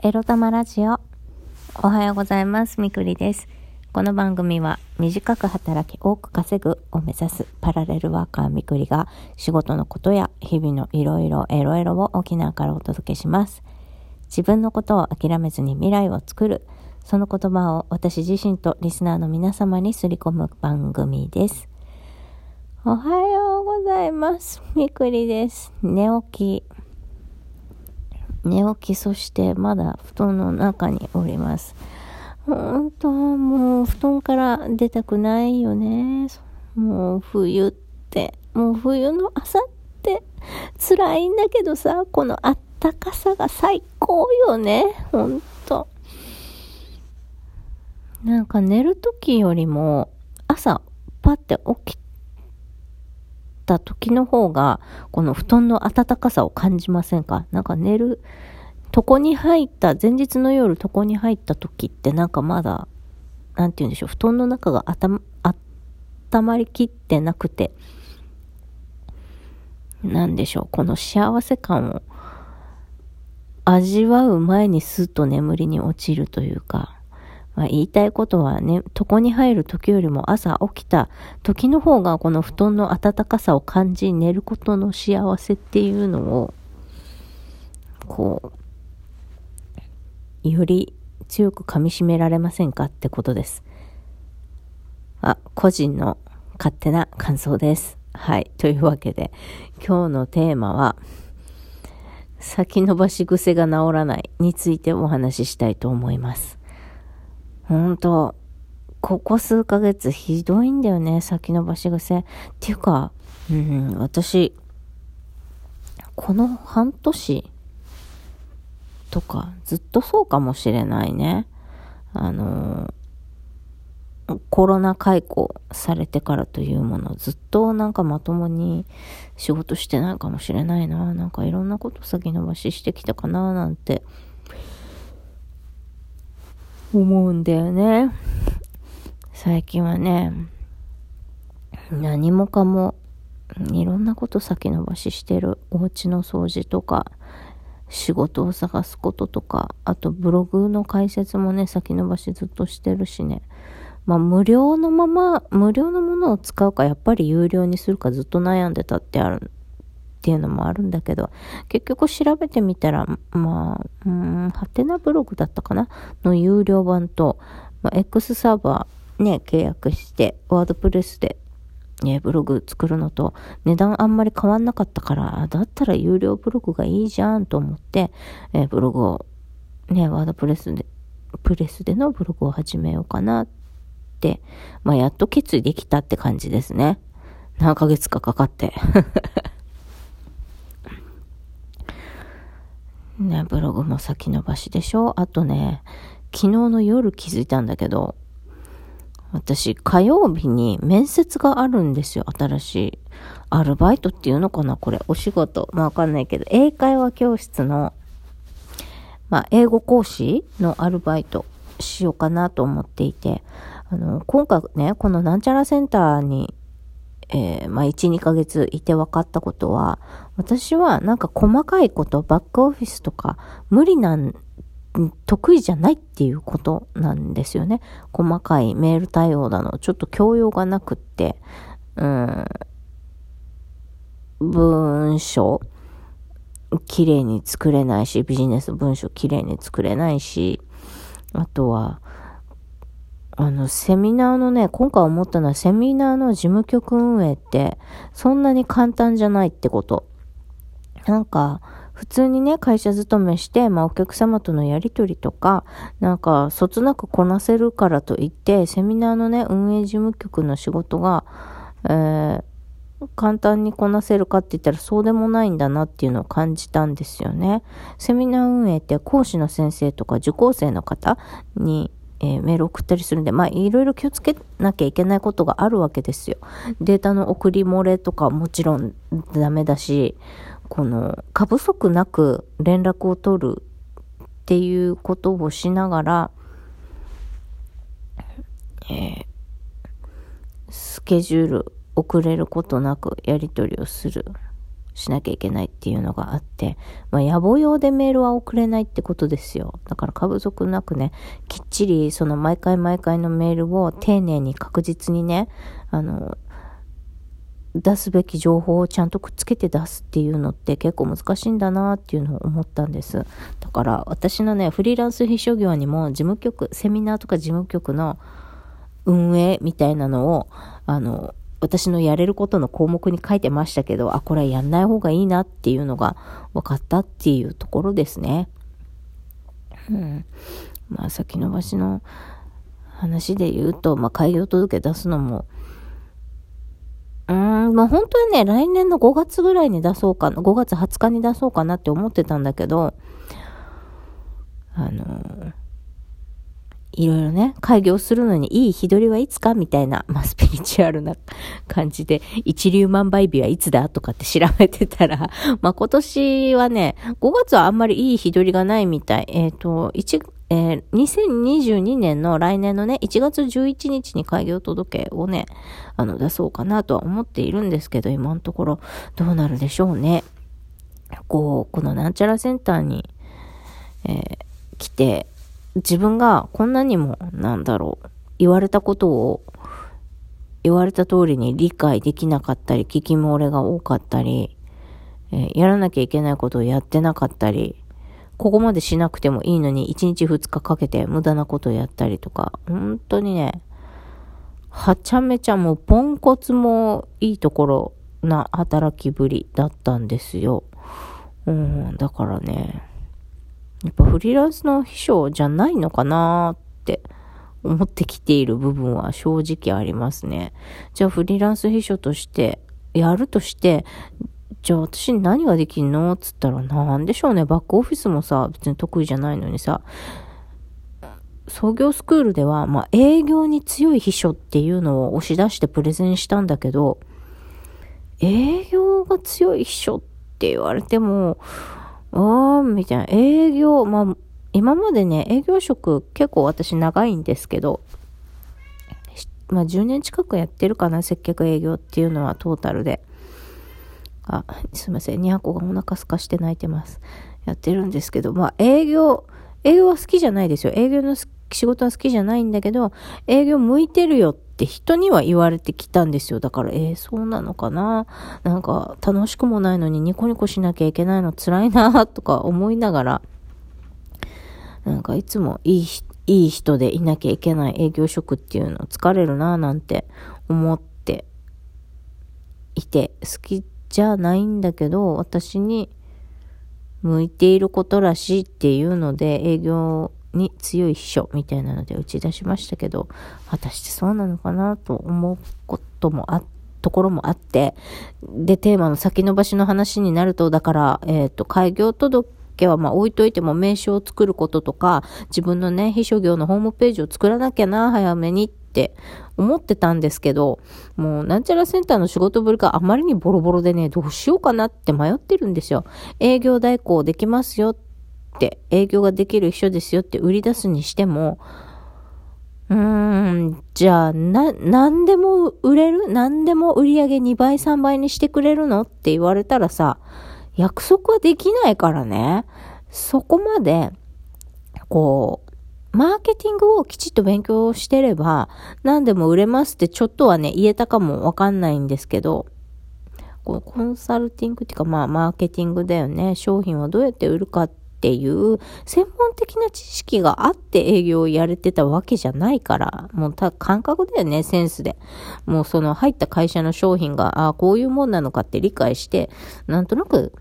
エロ玉ラジオ。おはようございます。みくりです。この番組は短く働き多く稼ぐを目指すパラレルワーカーみくりが仕事のことや日々のいろいろエロエロを沖縄からお届けします。自分のことを諦めずに未来を作る。その言葉を私自身とリスナーの皆様にすり込む番組です。おはようございます。みくりです。寝起き。寝起き、そしてまだ布団の中におります。本当もう布団から出たくないよね。もう冬って、もう冬の朝って辛いんだけどさ、このあったかさが最高よね。ほんと。なんか寝る時よりも朝パッて起きた時の方が、この布団の暖かさを感じませんか？なんか寝る、床に入った、前日の夜床に入った時ってなんかまだ、なんて言うんでしょう、布団の中があた温まりきってなくて、なんでしょう、この幸せ感を味わう前にスッと眠りに落ちるというか、まあ、言いたいことはね、床に入る時よりも朝起きた時の方がこの布団の暖かさを感じ、寝ることの幸せっていうのを、こう、より強く噛み締められませんかってことです。あ、個人の勝手な感想です。はい。というわけで、今日のテーマは、先延ばし癖が治らないについてお話ししたいと思います。ほんと、ここ数ヶ月ひどいんだよね、先延ばし癖。っていうか、うん、私、この半年とかずっとそうかもしれないね。あの、コロナ解雇されてからというもの、ずっとなんかまともに仕事してないかもしれないな。なんかいろんなこと先延ばししてきたかな、なんて思うんだよね。最近はね、何もかもいろんなこと先延ばししてる。お家の掃除とか、仕事を探すこととか、あとブログの解説もね、先延ばしずっとしてるしね。まあ無料のまま、無料のものを使うか、やっぱり有料にするかずっと悩んでたってある、っていうのもあるんだけど、結局調べてみたら、まあ、うん、ハテナブログだったかな？の有料版と、まあ、X サーバーね、契約して、ワードプレスでね、ブログ作るのと値段あんまり変わんなかったから、だったら有料ブログがいいじゃんと思って、えーブログをね、ワードプレスで、プレスでのブログを始めようかなって、まあやっと決意できたって感じですね。何ヶ月かかかって。ね、ブログも先延ばしでしょ？あとね、昨日の夜気づいたんだけど、私、火曜日に面接があるんですよ。新しい。アルバイトっていうのかなこれ。お仕事。まあわかんないけど、英会話教室の、まあ、英語講師のアルバイトしようかなと思っていて、あの、今回ね、このなんちゃらセンターに、えーまあ、1、2ヶ月いて分かったことは、私はなんか細かいこと、バックオフィスとか、無理なん得意じゃないっていうことなんですよね。細かいメール対応だの、ちょっと教養がなくって、うん、文章、綺麗に作れないし、ビジネス文章綺麗に作れないし、あとは、あの、セミナーのね、今回思ったのは、セミナーの事務局運営って、そんなに簡単じゃないってこと。なんか、普通にね、会社勤めして、まあお客様とのやりとりとか、なんか、そつなくこなせるからといって、セミナーのね、運営事務局の仕事が、えー、簡単にこなせるかって言ったらそうでもないんだなっていうのを感じたんですよね。セミナー運営って講師の先生とか受講生の方に、えーメール送ったりするんで、まあ、いろいろ気をつけなきゃいけないことがあるわけですよ。データの送り漏れとかもちろんダメだし、この過不足なく連絡を取るっていうことをしながら、えースケジュール遅れることなくやり取りをする。しなきゃいけないっていうのがあって、まあ、野暮用でメールは送れないってことですよ。だから過不足なくね、きっちりその毎回毎回のメールを丁寧に確実にね、あの、出すべき情報をちゃんとくっつけて出すっていうのって結構難しいんだなっていうのを思ったんです。だから私のね、フリーランス秘書業にも事務局、セミナーとか事務局の運営みたいなのを、あの、私のやれることの項目に書いてましたけど、あ、これはやんない方がいいなっていうのが分かったっていうところですね。うん。まあ先延ばしの話で言うと、まあ開業届出すのも、うーん、まあ本当はね、来年の5月ぐらいに出そうかな、5月20日に出そうかなって思ってたんだけど、あのいろいろね、開業するのにいい日取りはいつかみたいな、まあ、スピリチュアルな感じで、一粒万倍日はいつだとかって調べてたら、まあ、今年はね、5月はあんまりいい日取りがないみたい。えっ、ー、と、1、えー、2022年の来年のね、1月11日に開業届をね、あの、出そうかなとは思っているんですけど、今のところどうなるでしょうね。こう、このなんちゃらセンターに、えー、来て、自分がこんなにも、なんだろう、言われたことを、言われた通りに理解できなかったり、聞き漏れが多かったり、えー、やらなきゃいけないことをやってなかったり、ここまでしなくてもいいのに1日2日かけて無駄なことをやったりとか、本当にね、はちゃめちゃもうポンコツもいいところな働きぶりだったんですよ。うん、だからね、やっぱフリーランスの秘書じゃないのかなって思ってきている部分は正直ありますね。じゃあフリーランス秘書としてやるとして、じゃあ私何ができんのつったらなんでしょうね。バックオフィスもさ、別に得意じゃないのにさ、創業スクールでは、まあ、営業に強い秘書っていうのを押し出してプレゼンしたんだけど、営業が強い秘書って言われても、あー、みたいな。営業、まあ、今までね、営業職結構私長いんですけど、まあ10年近くやってるかな、接客営業っていうのはトータルで。あ、すいません。ニャコがお腹すかして泣いてます。やってるんですけど、まあ営業、営業は好きじゃないですよ。営業の仕事は好きじゃないんだけど、営業向いてるよってって人には言われてきたんですよ。だから、えー、そうなのかな？なんか、楽しくもないのにニコニコしなきゃいけないの？辛いなとか思いながら、なんかいつもいい、いい人でいなきゃいけない営業職っていうの疲れるななんて思っていて、好きじゃないんだけど、私に向いていることらしいっていうので営業に強い秘書みたいなので打ち出しましたけど、果たしてそうなのかなと思うこともあって、ところもあって、で、テーマの先延ばしの話になると、だから、えっ、ー、と、開業届はまあ置いといても名刺を作ることとか、自分のね、秘書業のホームページを作らなきゃな、早めにって思ってたんですけど、もうなんちゃらセンターの仕事ぶりがあまりにボロボロでね、どうしようかなって迷ってるんですよ。営業代行できますよってって営業ができる秘書ですよって売り出すにしても、うーん、じゃあ、な、何でも売れる？何でも売り上げ2倍3倍にしてくれるの？って言われたらさ、約束はできないからね。そこまで、こう、マーケティングをきちっと勉強してれば、何でも売れますってちょっとはね、言えたかもわかんないんですけど、このコンサルティングっていうか、まあ、マーケティングだよね。商品をどうやって売るかってっていう専門的な知識があって営業をやれてたわけじゃないから、もうた感覚だよね、センスで。もうその入った会社の商品が、ああ、こういうもんなのかって理解して、なんとなく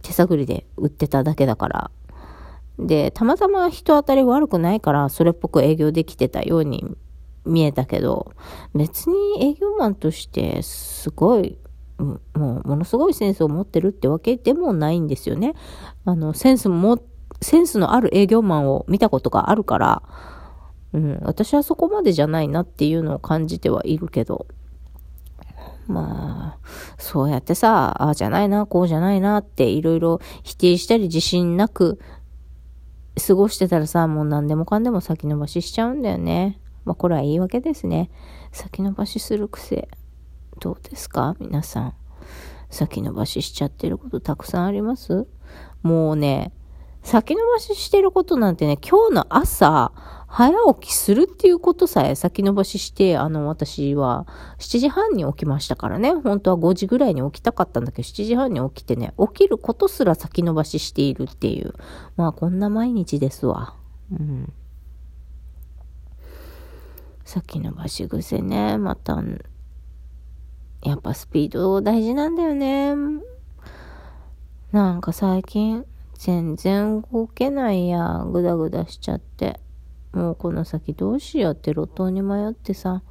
手探りで売ってただけだから。で、たまたま人当たり悪くないから、それっぽく営業できてたように見えたけど、別に営業マンとしてすごいもう、ものすごいセンスを持ってるってわけでもないんですよね。あの、センスもセンスのある営業マンを見たことがあるから、うん、私はそこまでじゃないなっていうのを感じてはいるけど、まあ、そうやってさ、ああじゃないな、こうじゃないなっていろいろ否定したり自信なく過ごしてたらさ、もう何でもかんでも先延ばししちゃうんだよね。まあこれはいいわけですね。先延ばしする癖。どうですか？皆さん。先延ばししちゃってることたくさんあります？もうね、先延ばししてることなんてね、今日の朝、早起きするっていうことさえ先延ばしして、あの、私は7時半に起きましたからね。本当は5時ぐらいに起きたかったんだけど、7時半に起きてね、起きることすら先延ばししているっていう。まあ、こんな毎日ですわ。うん。先延ばし癖ね、また、やっぱスピード大事なんだよね。なんか最近、全然動けないや、ぐだぐだしちゃって。もうこの先どうしようって路頭に迷ってさ、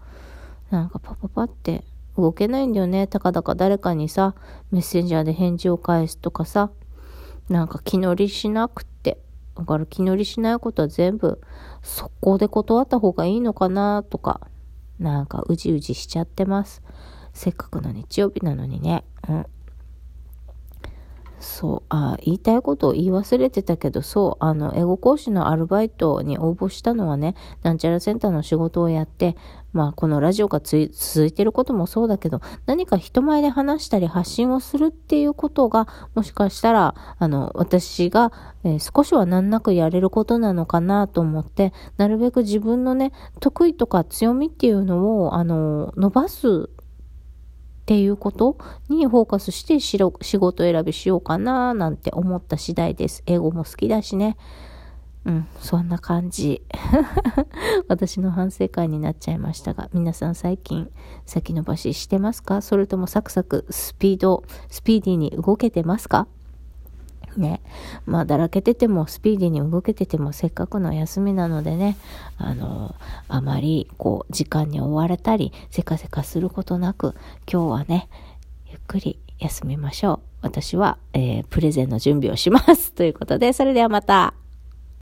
なんかパパパって動けないんだよね。たかだか誰かにさ、メッセンジャーで返事を返すとかさ、なんか気乗りしなくって。だから気乗りしないことは全部速攻で断った方がいいのかなとか、なんかうじうじしちゃってます。せっかくの日曜日なのにね。うん。そう、あ、言いたいことを言い忘れてたけど、そう、あの、英語講師のアルバイトに応募したのはね、なんちゃらセンターの仕事をやって、まあ、このラジオが続いてることもそうだけど、何か人前で話したり発信をするっていうことが、もしかしたら、あの、私が、えー、少しは難なくやれることなのかなと思って、なるべく自分のね、得意とか強みっていうのを、あの、伸ばすっていうことにフォーカスして仕事選びしようかななんて思った次第です。英語も好きだしね。うん、そんな感じ。私の反省会になっちゃいましたが、皆さん最近先延ばししてますか？それともサクサクスピード、スピーディーに動けてますか？ね。まあ、だらけてても、スピーディーに動けてても、せっかくの休みなのでね、あの、あまり、こう、時間に追われたり、せかせかすることなく、今日はね、ゆっくり休みましょう。私は、えー、プレゼンの準備をします。ということで、それではまた。